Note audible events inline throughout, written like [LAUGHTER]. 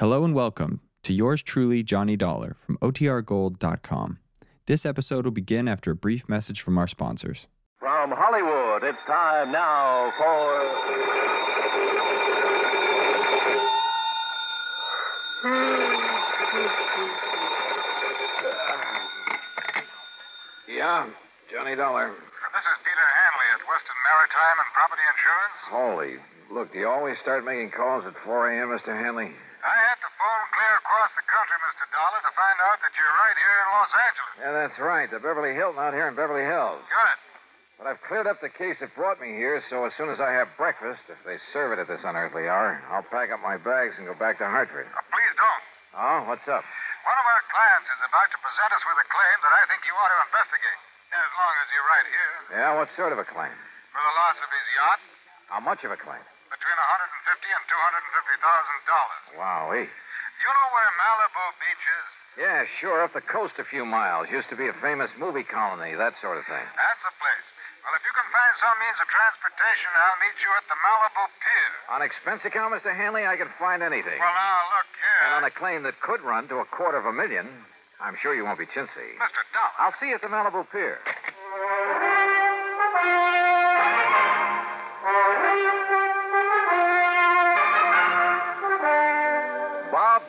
Hello and welcome to yours truly, Johnny Dollar from OTRGold.com. This episode will begin after a brief message from our sponsors. From Hollywood, it's time now for. Yeah, Johnny Dollar. This is Peter Hanley at Western Maritime and Property Insurance. Holy, look, do you always start making calls at 4 a.m., Mr. Hanley? I had to phone clear across the country, Mr. Dollar, to find out that you're right here in Los Angeles. Yeah, that's right. The Beverly Hilton out here in Beverly Hills. Good. But I've cleared up the case that brought me here, so as soon as I have breakfast, if they serve it at this unearthly hour, I'll pack up my bags and go back to Hartford. Uh, please don't. Oh, what's up? One of our clients is about to present us with a claim that I think you ought to investigate. As long as you're right here. Yeah, what sort of a claim? For the loss of his yacht, How much of a claim? Between 150 and $250,000. Wowee. Eh? You know where Malibu Beach is? Yeah, sure, up the coast a few miles. Used to be a famous movie colony, that sort of thing. That's the place. Well, if you can find some means of transportation, I'll meet you at the Malibu Pier. On expense account, Mr. Hanley, I can find anything. Well, now, look here. And on a claim that could run to a quarter of a million, I'm sure you won't be chintzy. Mr. Dollar. I'll see you at the Malibu Pier. [LAUGHS]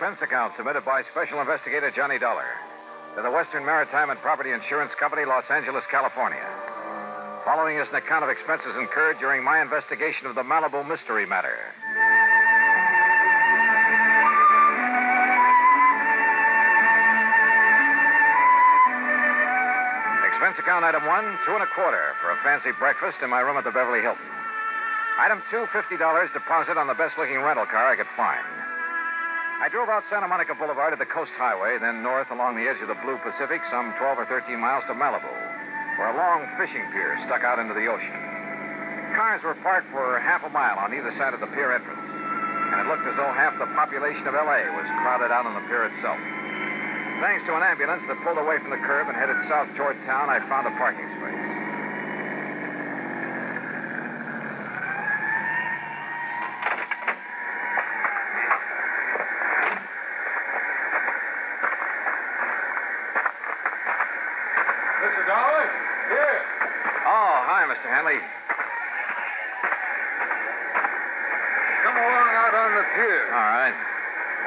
Expense account submitted by Special Investigator Johnny Dollar to the Western Maritime and Property Insurance Company, Los Angeles, California. Following is an account of expenses incurred during my investigation of the Malibu mystery matter. Expense account item one, two and a quarter for a fancy breakfast in my room at the Beverly Hilton. Item two, $50 deposit on the best looking rental car I could find. I drove out Santa Monica Boulevard to the Coast Highway, then north along the edge of the Blue Pacific, some 12 or 13 miles to Malibu, where a long fishing pier stuck out into the ocean. Cars were parked for half a mile on either side of the pier entrance, and it looked as though half the population of L.A. was crowded out on the pier itself. Thanks to an ambulance that pulled away from the curb and headed south toward town, I found a parking space. Mr. Dollar? Here. Oh, hi, Mr. Hanley. Come along out on the pier. All right.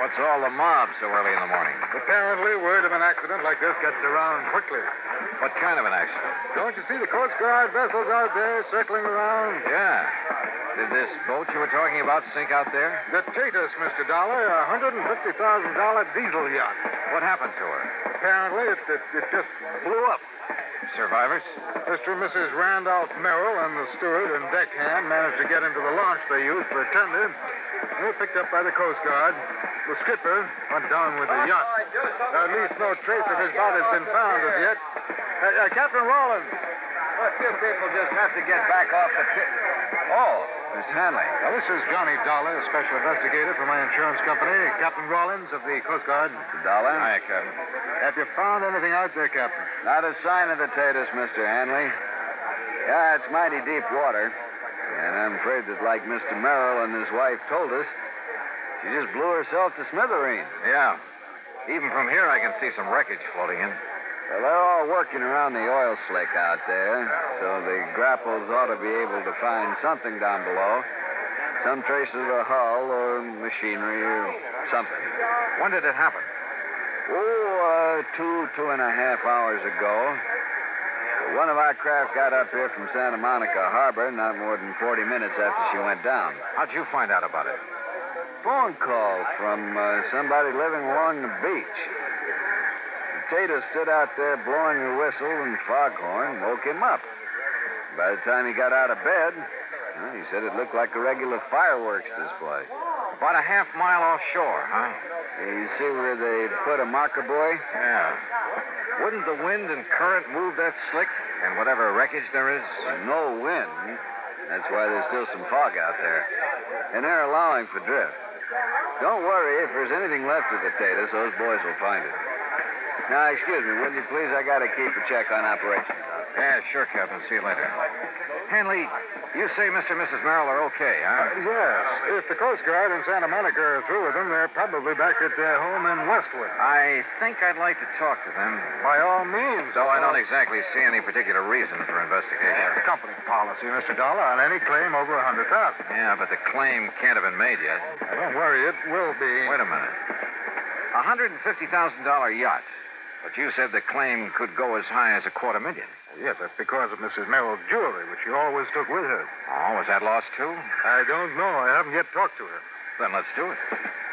What's all the mob so early in the morning? Apparently, word of an accident like this gets around quickly. What kind of an accident? Don't you see the Coast Guard vessels out there circling around? Yeah. Did this boat you were talking about sink out there? The Tatus, Mr. Dollar, a $150,000 diesel yacht. What happened to her? Apparently, it, it, it just blew up. Survivors? Mr. and Mrs. Randolph Merrill and the steward and deckhand managed to get into the launch they used for tender. They were picked up by the Coast Guard. The skipper went down with the yacht. At least no trace of his body has been found as yet. Uh, uh, Captain Rollins. A few people just have to get back off the pit. Oh, Miss Hanley. Now, this is Johnny Dollar, special investigator for my insurance company. Captain Rollins of the Coast Guard. Dollar? Hi, Captain. Have you found anything out there, Captain? Not a sign of the Tatus, Mr. Hanley. Yeah, it's mighty deep water. And I'm afraid that, like Mr. Merrill and his wife told us, she just blew herself to smithereens. Yeah. Even from here, I can see some wreckage floating in. Well, they're all working around the oil slick out there, so the grapples ought to be able to find something down below. Some traces of a hull or machinery or something. When did it happen? Oh, uh, two, two and a half hours ago. One of our craft got up here from Santa Monica Harbor not more than 40 minutes after she went down. How'd you find out about it? Phone call from uh, somebody living along the beach. Tater stood out there blowing a whistle and foghorn woke him up. By the time he got out of bed, Well, he said it looked like a regular fireworks display. About a half mile offshore, huh? You see where they put a marker buoy? Yeah. Wouldn't the wind and current move that slick and whatever wreckage there is? No wind. That's why there's still some fog out there. And they're allowing for drift. Don't worry, if there's anything left of the Tatus, those boys will find it. Now, excuse me, will you please? I gotta keep a check on operations. Yeah, sure, Captain. See you later. Hanley, you say Mr. and Mrs. Merrill are okay, huh? Yes. If the Coast Guard and Santa Monica are through with them, they're probably back at their home in Westwood. I think I'd like to talk to them. By all means. Though I don't exactly see any particular reason for investigation. It's company policy, Mr. Dollar, on any claim over a hundred thousand. Yeah, but the claim can't have been made yet. Don't worry, it will be. Wait a minute. A $150,000 yacht. But you said the claim could go as high as a quarter million. Yes, that's because of Mrs. Merrill's jewelry, which she always took with her. Oh, was that lost too? I don't know. I haven't yet talked to her. Then let's do it.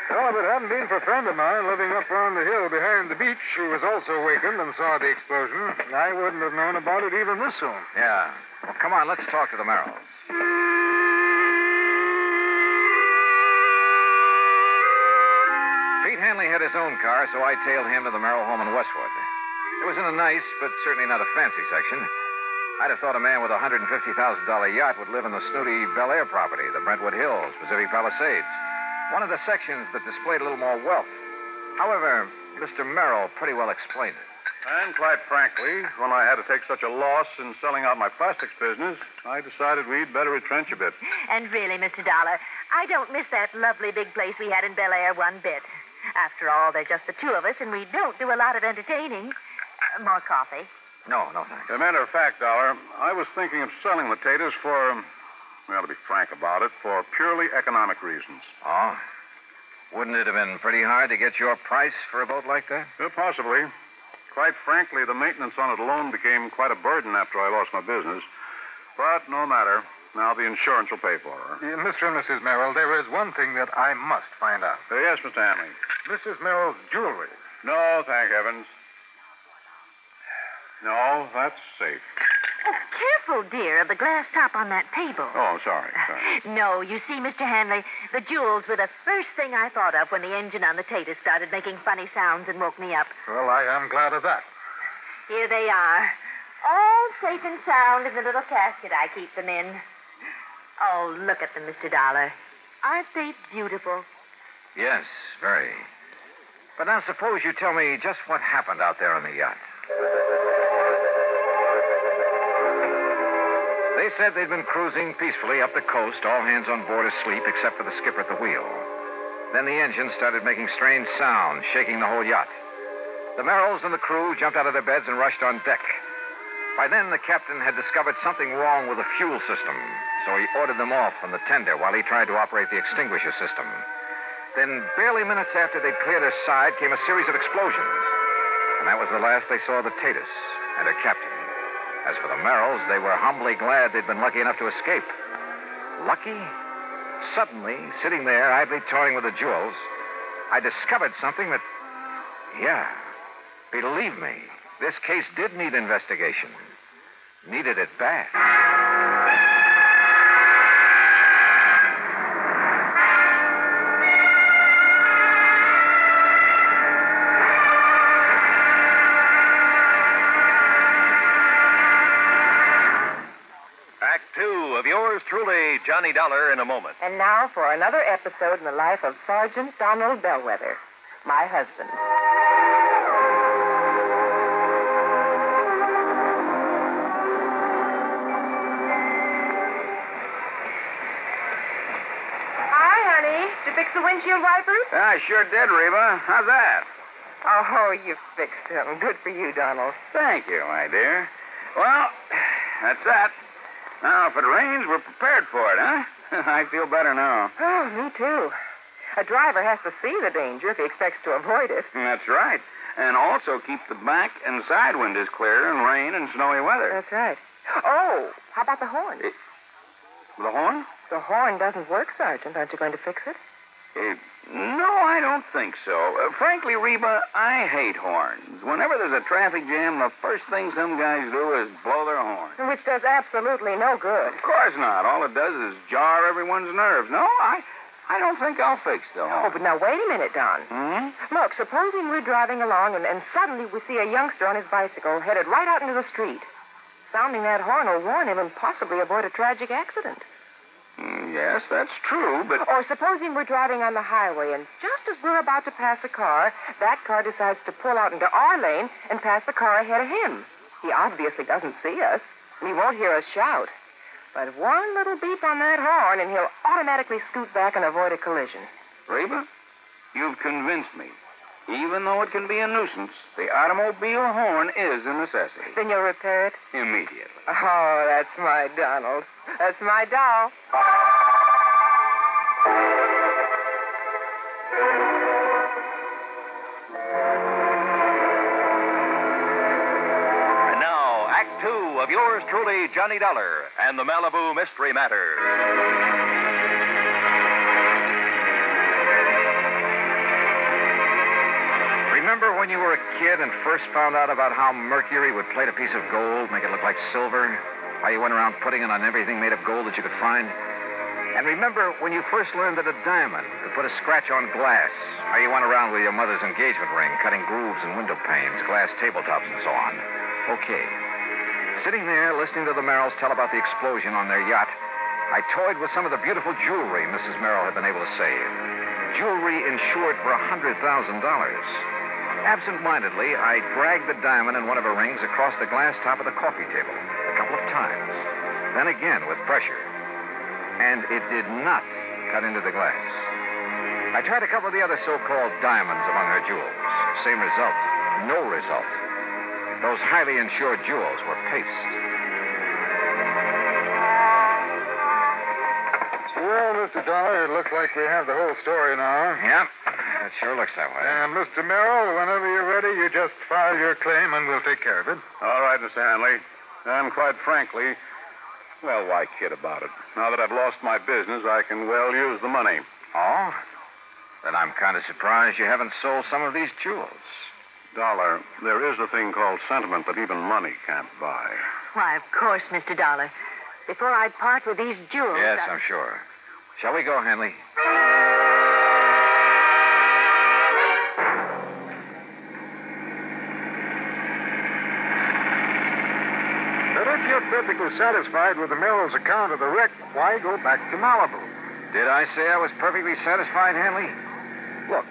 Well, if it hadn't been for a friend of mine living up on the hill behind the beach who was also wakened and saw the explosion, I wouldn't have known about it even this soon. Yeah. Well, come on, let's talk to the Merrills. Hanley had his own car, so I tailed him to the Merrill home in Westwood. It was in a nice, but certainly not a fancy section. I'd have thought a man with a $150,000 yacht would live in the snooty Bel Air property, the Brentwood Hills, Pacific Palisades. One of the sections that displayed a little more wealth. However, Mr. Merrill pretty well explained it. And quite frankly, when I had to take such a loss in selling out my plastics business, I decided we'd better retrench a bit. And really, Mr. Dollar, I don't miss that lovely big place we had in Bel Air one bit. After all, they're just the two of us, and we don't do a lot of entertaining. Uh, more coffee. No, no, thanks. As a matter of fact, Dollar, I was thinking of selling the taters for, well, to be frank about it, for purely economic reasons. Oh? Wouldn't it have been pretty hard to get your price for a boat like that? Uh, possibly. Quite frankly, the maintenance on it alone became quite a burden after I lost my business. But no matter. Now the insurance will pay for her. Yeah, Mr. and Mrs. Merrill, there is one thing that I must find out. Uh, yes, Mr. Hanley. Mrs. Merrill's jewelry. No, thank heavens. No, that's safe. Oh, careful, dear, of the glass top on that table. Oh, sorry. sorry. [LAUGHS] No, you see, Mr. Hanley, the jewels were the first thing I thought of when the engine on the Tatus started making funny sounds and woke me up. Well, I am glad of that. Here they are. All safe and sound in the little casket I keep them in. Oh, look at them, Mr. Dollar. Aren't they beautiful? Yes, very. But now suppose you tell me just what happened out there on the yacht. They said they'd been cruising peacefully up the coast, all hands on board asleep except for the skipper at the wheel. Then the engine started making strange sounds, shaking the whole yacht. The Merrills and the crew jumped out of their beds and rushed on deck. By then, the captain had discovered something wrong with the fuel system, so he ordered them off from the tender while he tried to operate the extinguisher system. Then, barely minutes after they'd cleared her side, came a series of explosions. And that was the last they saw of the Tatus and her captain. As for the Merrills, they were humbly glad they'd been lucky enough to escape. Lucky? Suddenly, sitting there, idly toying with the jewels, I discovered something that. Yeah. Believe me, this case did need investigation. Needed it bad. Johnny Dollar, in a moment. And now for another episode in the life of Sergeant Donald Bellwether, my husband. Hi, honey. Did you fix the windshield wipers? I sure did, Reba. How's that? Oh, you fixed them. Good for you, Donald. Thank you, my dear. Well, [SIGHS] that's that. Now, if it rains, we're prepared for it, huh? [LAUGHS] I feel better now. Oh, me too. A driver has to see the danger if he expects to avoid it. That's right. And also keep the back and side windows clear in rain and snowy weather. That's right. Oh, how about the horn? It... The horn? The horn doesn't work, Sergeant. Aren't you going to fix it? Uh, no, I don't think so. Uh, frankly, Reba, I hate horns. Whenever there's a traffic jam, the first thing some guys do is blow their horn. Which does absolutely no good. Of course not. All it does is jar everyone's nerves. No, I, I don't think I'll fix the horn. Oh, but now wait a minute, Don. Hmm? Look, supposing we're driving along and, and suddenly we see a youngster on his bicycle headed right out into the street. Sounding that horn will warn him and possibly avoid a tragic accident. Mm, yes, that's true, but Or supposing we're driving on the highway and just as we're about to pass a car, that car decides to pull out into our lane and pass the car ahead of him. He obviously doesn't see us, and he won't hear us shout. But one little beep on that horn, and he'll automatically scoot back and avoid a collision. Reba, you've convinced me. Even though it can be a nuisance, the automobile horn is a necessity. Then you'll repair it? Immediately. Oh, that's my Donald. That's my doll. And now, Act Two of yours truly, Johnny Dollar and the Malibu Mystery Matter. Remember when you were a kid and first found out about how mercury would plate a piece of gold, make it look like silver? How you went around putting it on everything made of gold that you could find? And remember when you first learned that a diamond could put a scratch on glass? How you went around with your mother's engagement ring, cutting grooves in window panes, glass tabletops, and so on? Okay. Sitting there listening to the Merrills tell about the explosion on their yacht, I toyed with some of the beautiful jewelry Mrs. Merrill had been able to save. Jewelry insured for a $100,000. Absent mindedly, I dragged the diamond in one of her rings across the glass top of the coffee table times. Then again with pressure. And it did not cut into the glass. I tried a couple of the other so called diamonds among her jewels. Same result. No result. Those highly insured jewels were paste. Well, Mr. Dollar, it looks like we have the whole story now. Yep. it sure looks that way. And, Mr. Merrill, whenever you're ready, you just file your claim and we'll take care of it. All right, Mr. Hanley. And quite frankly, well, why kid about it? Now that I've lost my business, I can well use the money. Oh? Then I'm kind of surprised you haven't sold some of these jewels. Dollar, there is a thing called sentiment that even money can't buy. Why, of course, Mr. Dollar. Before I part with these jewels. Yes, I- I'm sure. Shall we go, Henley? You're satisfied with the Merrill's account of the wreck, why go back to Malibu? Did I say I was perfectly satisfied, Henley? Look,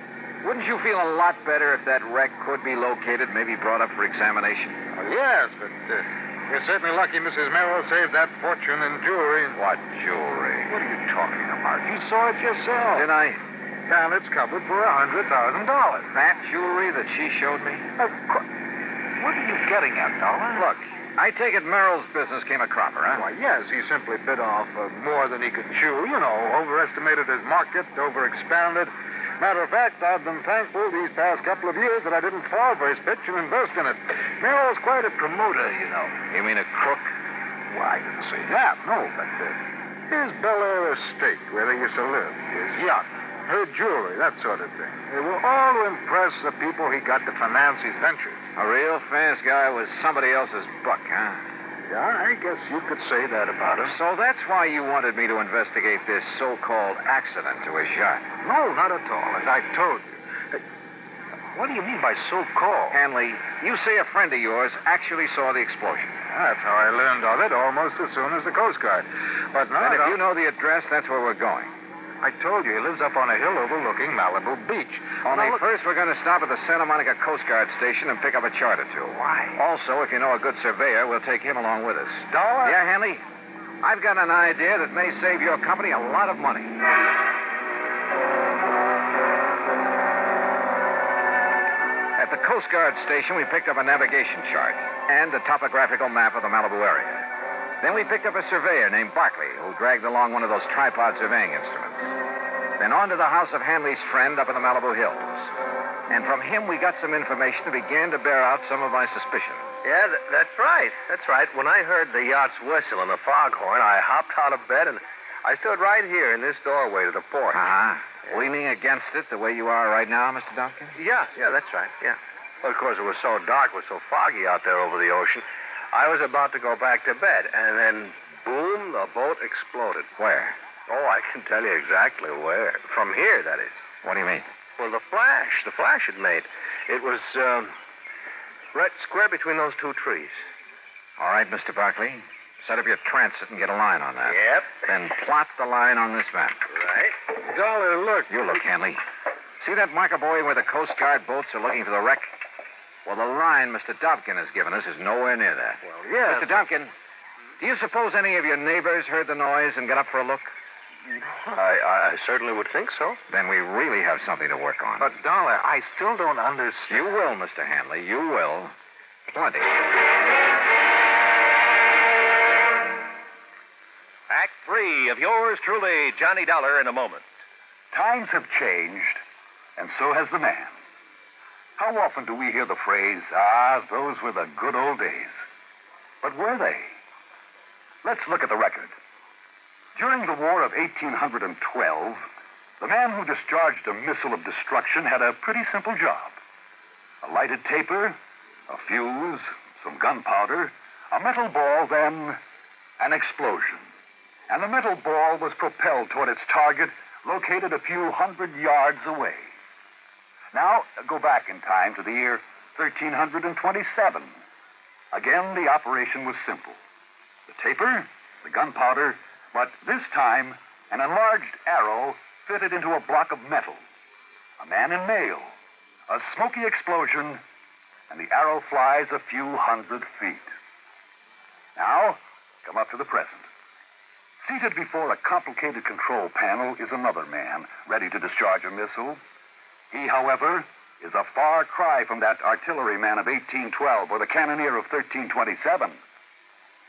wouldn't you feel a lot better if that wreck could be located, maybe brought up for examination? Yes, but uh, we're certainly lucky Mrs. Merrill saved that fortune in jewelry. What jewelry? What are you talking about? You saw it yourself. Did I? And it's covered for a $100,000. That jewelry that she showed me? Of course. What are you getting at, Dollar? Look, I take it Merrill's business came a cropper, huh? Why, yes, he simply bit off uh, more than he could chew. You know, overestimated his market, overexpanded. Matter of fact, I've been thankful these past couple of years that I didn't fall for his pitch and invest in it. Merrill's quite a promoter, you know. You mean a crook? Well, I didn't say that, no, but uh, his Bel Air estate, where they used to live, his yacht, her jewelry, that sort of thing. They were all to impress the people he got to finance his ventures. A real fast guy was somebody else's buck, huh? Yeah, I guess you could say that about him. So that's why you wanted me to investigate this so-called accident to his yacht. No, not at all, as I told you. What do you mean by so-called? Hanley, you say a friend of yours actually saw the explosion. That's how I learned of it almost as soon as the Coast Guard. But now, and if you know the address, that's where we're going. I told you he lives up on a hill overlooking Malibu Beach. Only Now, look- first we're going to stop at the Santa Monica Coast Guard station and pick up a chart or two. Why? Also, if you know a good surveyor, we'll take him along with us. Dollar? Yeah, Hanley? I've got an idea that may save your company a lot of money. At the Coast Guard station, we picked up a navigation chart and a topographical map of the Malibu area. Then we picked up a surveyor named Barkley, who dragged along one of those tripod surveying instruments. Then on to the house of Hanley's friend up in the Malibu Hills. And from him, we got some information that began to bear out some of my suspicions. Yeah, th- that's right. That's right. When I heard the yacht's whistle and the foghorn, I hopped out of bed and I stood right here in this doorway to the porch. Uh-huh. Leaning against it the way you are right now, Mr. Duncan? Yeah, yeah, that's right. Yeah. Well, of course, it was so dark, it was so foggy out there over the ocean. I was about to go back to bed, and then, boom, the boat exploded. Where? Oh, I can tell you exactly where. From here, that is. What do you mean? Well, the flash, the flash it made. It was, um, right square between those two trees. All right, Mr. Barkley. Set up your transit and get a line on that. Yep. Then plot the line on this map. Right. Dollar, look. You look, Hanley. See that marker buoy where the Coast Guard boats are looking for the wreck? Well, the line Mr. Dobkin has given us is nowhere near that. Well, yeah. Mr. Dobkin, do you suppose any of your neighbors heard the noise and got up for a look? I, I certainly would think so. Then we really have something to work on. But, Dollar, I still don't understand. You will, Mr. Hanley. You will. Plenty. Act three of yours truly, Johnny Dollar, in a moment. Times have changed, and so has the man. How often do we hear the phrase, ah, those were the good old days? But were they? Let's look at the record. During the War of 1812, the man who discharged a missile of destruction had a pretty simple job a lighted taper, a fuse, some gunpowder, a metal ball, then an explosion. And the metal ball was propelled toward its target, located a few hundred yards away. Now, go back in time to the year 1327. Again, the operation was simple the taper, the gunpowder, but this time an enlarged arrow fitted into a block of metal. A man in mail, a smoky explosion, and the arrow flies a few hundred feet. Now, come up to the present. Seated before a complicated control panel is another man, ready to discharge a missile. He, however, is a far cry from that artilleryman of 1812 or the cannoneer of 1327.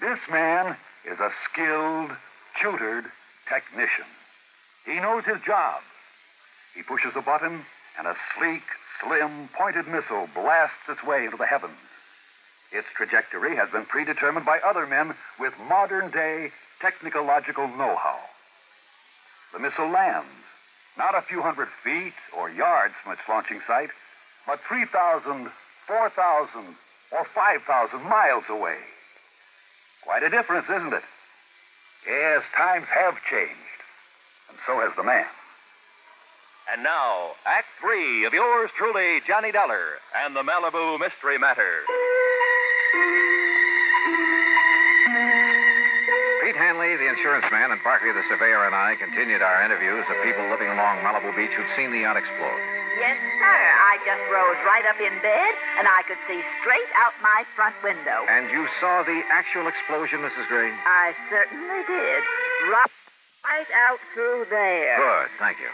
This man is a skilled, tutored technician. He knows his job. He pushes a button, and a sleek, slim, pointed missile blasts its way into the heavens. Its trajectory has been predetermined by other men with modern day technological know how. The missile lands, not a few hundred feet or yards from its launching site, but 3,000, 4,000, or 5,000 miles away. Quite a difference, isn't it? Yes, times have changed, and so has the man. And now, Act Three of yours truly, Johnny Dollar, and the Malibu Mystery Matter. Pete Hanley, the insurance man, and Barkley, the surveyor, and I continued our interviews of people living along Malibu Beach who'd seen the yacht explode. Yes, sir. I just rose right up in bed, and I could see straight out my front window. And you saw the actual explosion, Mrs. Gray? I certainly did. Right, right out through there. Good, thank you.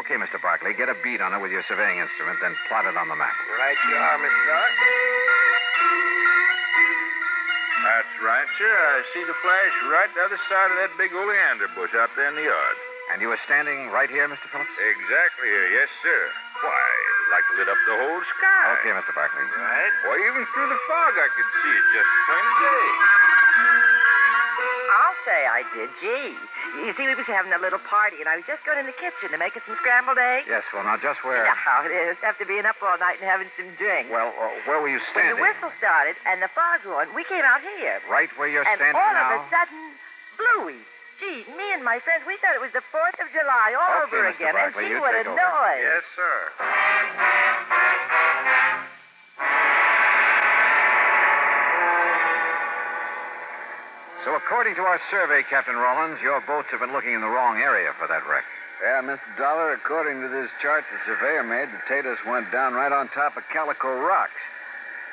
Okay, Mr. Barkley, get a bead on it with your surveying instrument, then plot it on the map. Right you are, Miss Doc. That's right, sir. I see the flash right the other side of that big oleander bush out there in the yard. And you were standing right here, Mr. Phillips? Exactly here, yes, sir. Why, it like to lit up the whole sky. Okay, Mr. Barkley. Right? Why, even through the fog I could see it just plain as day. I'll say I did. Gee. You see, we was having a little party, and I was just going in the kitchen to make us some scrambled eggs. Yes, well, now just where? You how it is, after being up all night and having some drink. Well, uh, where were you standing? when standing? the whistle started and the fog went, we came out here. Right where you're and standing all of a sudden, Bluey. Gee, me and my friends, we thought it was the 4th of July all Okay, over Mr. again. Barkley, and gee, what a over. noise. Yes, sir. So, according to our survey, Captain Rollins, your boats have been looking in the wrong area for that wreck. Yeah, Mr. Dollar, according to this chart the surveyor made, the Tatus went down right on top of Calico Rocks.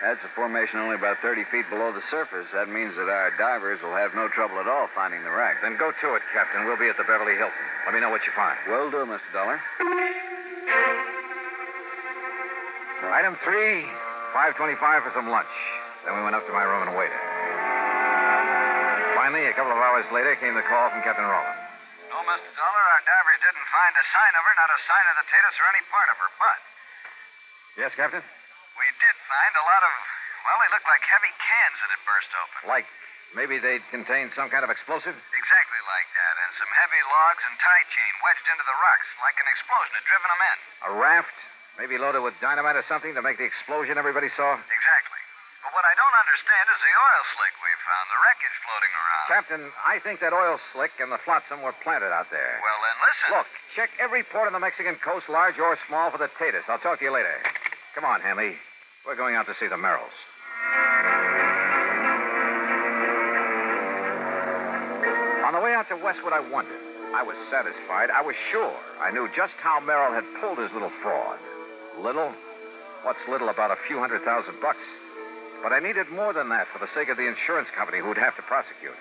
That's a formation only about 30 feet below the surface. That means that our divers will have no trouble at all finding the wreck. Then go to it, Captain. We'll be at the Beverly Hilton. Let me know what you find. Will do, Mr. Dollar. Item three, 525 for some lunch. Then we went up to my room and waited. Finally, a couple of hours later, came the call from Captain Rollins. No, Mr. Dollar, our divers didn't find a sign of her, not a sign of the Tatus or any part of her. But Yes, Captain? we did find a lot of, well, they looked like heavy cans that had burst open. Like Maybe they'd contain some kind of explosive? Exactly like that, and some heavy logs and tie chain wedged into the rocks, like an explosion had driven them in. A raft? Maybe loaded with dynamite or something to make the explosion everybody saw? Exactly. But what I don't understand is the oil slick we found, the wreckage floating around. Captain, I think that oil slick and the flotsam were planted out there. Well, then listen. Look, check every port on the Mexican coast, large or small, for the Tatus. I'll talk to you later. Come on, Hanley. We're going out to see the Merrills. On the way out to Westwood, I wondered. I was satisfied. I was sure. I knew just how Merrill had pulled his little fraud. Little? What's little about a few hundred thousand bucks? But I needed more than that for the sake of the insurance company who'd have to prosecute.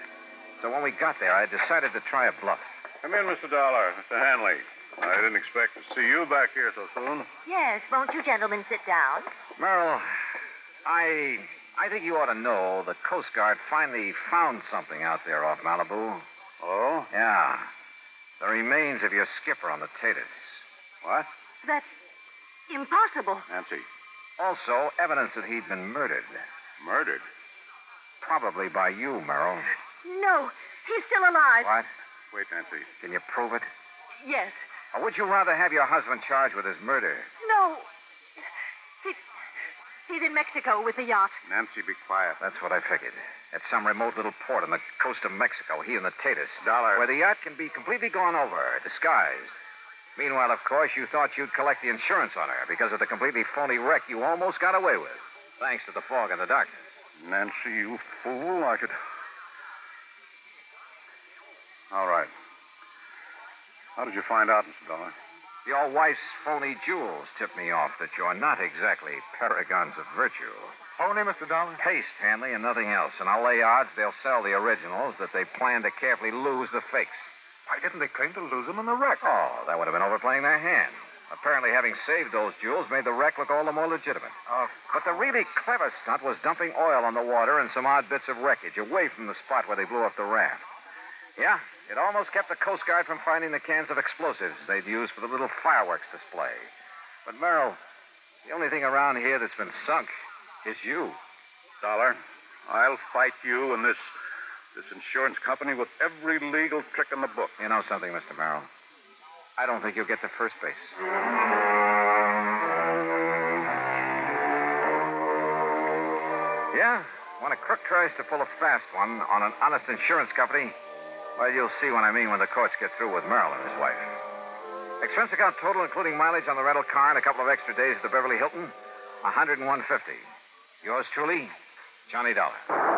So when we got there, I decided to try a bluff. Come in, Mr. Dollar. Mr. Hanley. I didn't expect to see you back here so soon. Yes, won't you gentlemen sit down? Merrill, I I think you ought to know the Coast Guard finally found something out there off Malibu. Oh? Yeah. The remains of your skipper on the Tatus. What? That's impossible. Nancy. Also, evidence that he'd been murdered. Murdered? Probably by you, Merrill. No, he's still alive. What? Wait, Nancy. Can you prove it? Yes. Or would you rather have your husband charged with his murder? No. He's, he's in Mexico with the yacht. Nancy, be quiet. That's what I figured. At some remote little port on the coast of Mexico, he and the Tatus. Dollar. Where the yacht can be completely gone over, disguised. Meanwhile, of course, you thought you'd collect the insurance on her because of the completely phony wreck you almost got away with. Thanks to the fog and the darkness. Nancy, you fool. I could. All right. How did you find out, Mr. Dollar? Your wife's phony jewels tipped me off that you're not exactly paragons of virtue. Phony, Mr. Dollar? Paste, Hanley, and nothing else. And I'll lay odds they'll sell the originals, that they plan to carefully lose the fakes. Why didn't they claim to lose them in the wreck? Oh, that would have been overplaying their hand. Apparently, having saved those jewels made the wreck look all the more legitimate. Oh, But the really clever stunt was dumping oil on the water and some odd bits of wreckage away from the spot where they blew up the raft. Yeah, it almost kept the Coast Guard from finding the cans of explosives they'd used for the little fireworks display. But, Merrill, the only thing around here that's been sunk is you. Dollar, I'll fight you and this this insurance company with every legal trick in the book. You know something, Mr. Merrill? I don't think you'll get to first base. Yeah, when a crook tries to pull a fast one on an honest insurance company, well, you'll see what I mean when the courts get through with Merrill and his wife. Expense account total, including mileage on the rental car and a couple of extra days at the Beverly Hilton, 101.50. Yours truly, Johnny Dollar.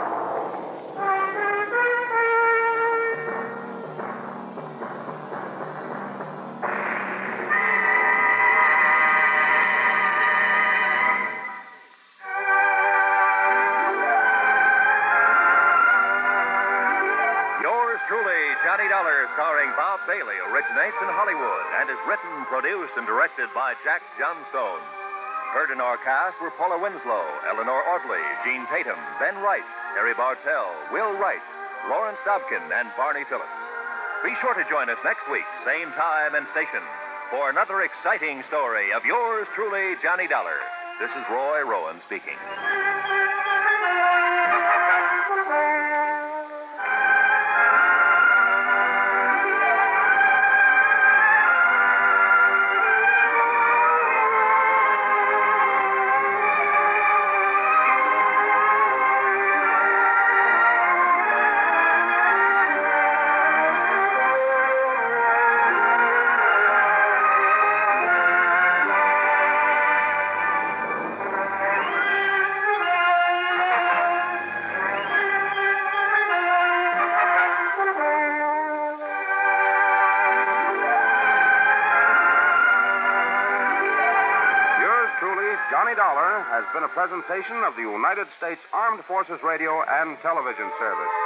In Hollywood and is written, produced, and directed by Jack Johnstone. Heard in our cast were Paula Winslow, Eleanor Audley, Gene Tatum, Ben Wright, Harry Bartell, Will Wright, Lawrence Dobkin, and Barney Phillips. Be sure to join us next week, same time and station, for another exciting story of yours truly, Johnny Dollar. This is Roy Rowan speaking. Presentation of the United States Armed Forces Radio and Television Service.